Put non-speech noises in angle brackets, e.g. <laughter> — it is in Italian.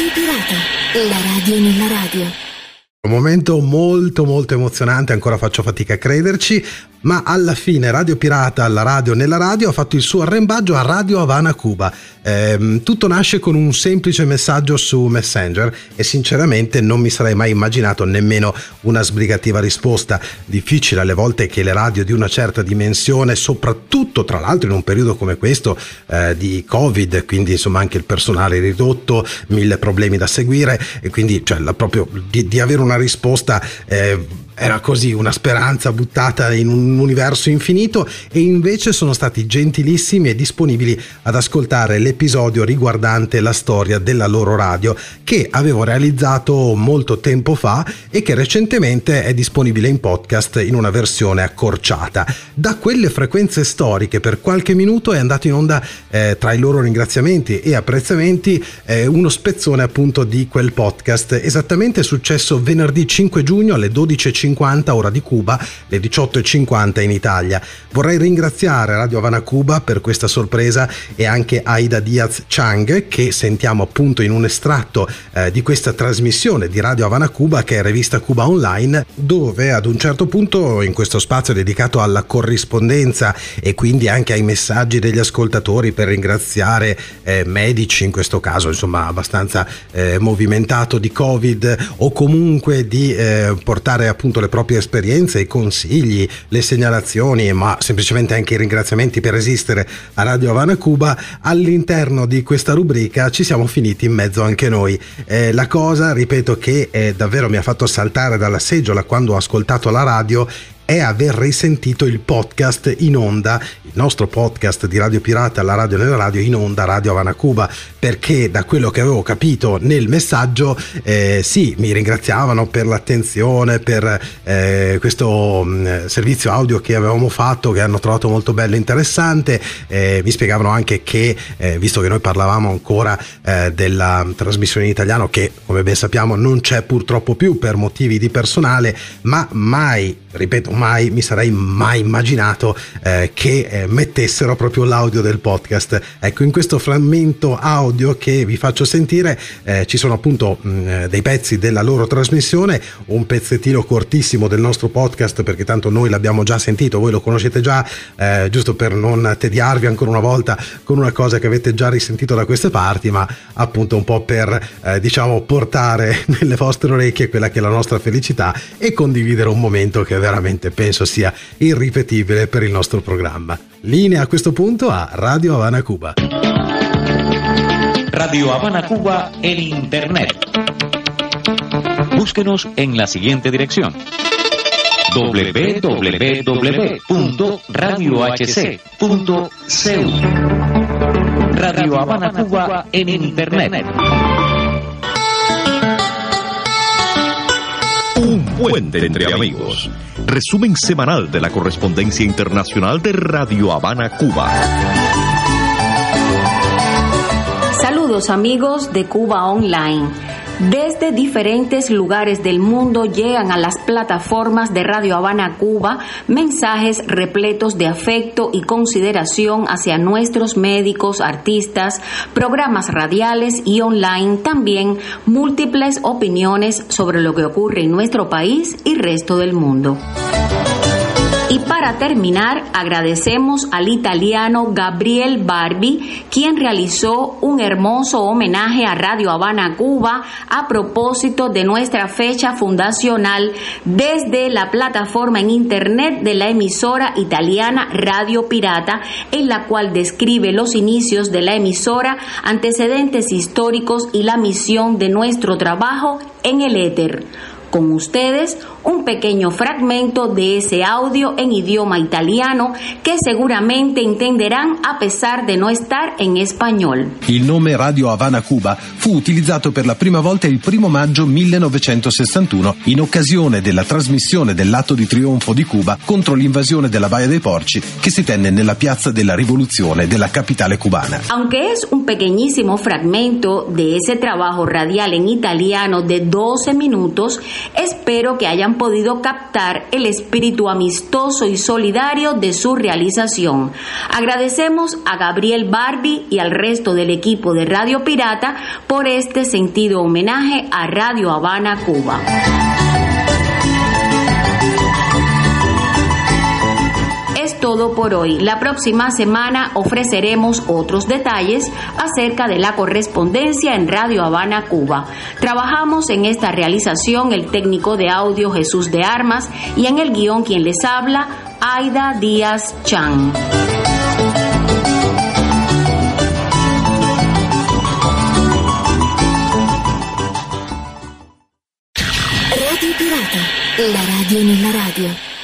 Radio Pirata, la radio nella radio. Un momento molto molto emozionante, ancora faccio fatica a crederci, ma alla fine Radio Pirata, alla radio nella radio, ha fatto il suo arrembaggio a Radio Havana Cuba. Eh, tutto nasce con un semplice messaggio su Messenger e sinceramente non mi sarei mai immaginato nemmeno una sbrigativa risposta. Difficile alle volte che le radio di una certa dimensione, soprattutto tra l'altro in un periodo come questo eh, di Covid, quindi insomma anche il personale ridotto, mille problemi da seguire e quindi cioè, proprio di, di, avere una risposta... Eh, era così una speranza buttata in un universo infinito e invece sono stati gentilissimi e disponibili ad ascoltare l'episodio riguardante la storia della loro radio che avevo realizzato molto tempo fa e che recentemente è disponibile in podcast in una versione accorciata. Da quelle frequenze storiche per qualche minuto è andato in onda eh, tra i loro ringraziamenti e apprezzamenti eh, uno spezzone appunto di quel podcast. Esattamente è successo venerdì 5 giugno alle 12.50 18.50 ora di Cuba, le 18.50 in Italia. Vorrei ringraziare Radio Havana Cuba per questa sorpresa e anche Aida Diaz Chang che sentiamo appunto in un estratto eh, di questa trasmissione di Radio Havana Cuba che è rivista Cuba Online dove ad un certo punto in questo spazio dedicato alla corrispondenza e quindi anche ai messaggi degli ascoltatori per ringraziare eh, medici in questo caso insomma abbastanza eh, movimentato di Covid o comunque di eh, portare appunto le proprie esperienze, i consigli, le segnalazioni, ma semplicemente anche i ringraziamenti per esistere a Radio Havana Cuba, all'interno di questa rubrica ci siamo finiti in mezzo anche noi. Eh, la cosa, ripeto, che eh, davvero mi ha fatto saltare dalla seggiola quando ho ascoltato la radio è aver risentito il podcast in onda, il nostro podcast di Radio Pirata, la radio nella radio, in onda Radio Havana Cuba, perché da quello che avevo capito nel messaggio, eh, sì, mi ringraziavano per l'attenzione, per eh, questo mh, mm, servizio audio che avevamo fatto, che hanno trovato molto bello e interessante, eh, mi spiegavano anche che, eh, visto che noi parlavamo ancora eh, della trasmissione in italiano, che come ben sappiamo non c'è purtroppo più per motivi di personale, ma mai ripeto, mai mi sarei mai immaginato eh, che eh, mettessero proprio l'audio del podcast. Ecco, in questo frammento audio che vi faccio sentire eh, ci sono appunto mh, mm, dei pezzi della loro trasmissione, un pezzettino cortissimo del nostro podcast perché tanto noi l'abbiamo già sentito, voi lo conoscete già, eh, giusto per non tediarvi ancora una volta con una cosa che avete già risentito da queste parti, ma appunto un po' per eh, diciamo portare <laughs> nelle vostre orecchie quella che è la nostra felicità e condividere un momento che veramente penso sia irripetibile per il nostro programma. Linea a questo punto a Radio Havana Cuba. Radio Habana Cuba en Internet. Búsquenos en la siguiente dirección www.radiohc.cu Radio Habana Cuba en Internet. Puente entre amigos. Resumen semanal de la correspondencia internacional de Radio Habana, Cuba. Saludos amigos de Cuba Online. Desde diferentes lugares del mundo llegan a las plataformas de Radio Habana Cuba mensajes repletos de afecto y consideración hacia nuestros médicos, artistas, programas radiales y online, también múltiples opiniones sobre lo que ocurre en nuestro país y resto del mundo. Y para terminar, agradecemos al italiano Gabriel Barbi, quien realizó un hermoso homenaje a Radio Habana Cuba a propósito de nuestra fecha fundacional desde la plataforma en internet de la emisora italiana Radio Pirata, en la cual describe los inicios de la emisora, antecedentes históricos y la misión de nuestro trabajo en el éter. Con ustedes, un pequeño fragmento de ese audio en idioma italiano che seguramente intenderanno a pesar de no estar in espagnol. Il nome Radio Havana Cuba fu utilizzato per la prima volta il primo maggio 1961 in occasione della trasmissione dell'atto di trionfo di Cuba contro l'invasione della Baia dei Porci che si tenne nella piazza della Rivoluzione della capitale cubana. Aunque es un pequeñísimo fragmento de ese trabajo radial en italiano de 12 minutos, espero que hayan podido captar el espíritu amistoso y solidario de su realización. Agradecemos a Gabriel Barbie y al resto del equipo de Radio Pirata por este sentido homenaje a Radio Habana, Cuba. Por hoy. La próxima semana ofreceremos otros detalles acerca de la correspondencia en Radio Habana, Cuba. Trabajamos en esta realización el técnico de audio Jesús de Armas y en el guion quien les habla, Aida Díaz Chan. Radio Pirata, la radio en la radio.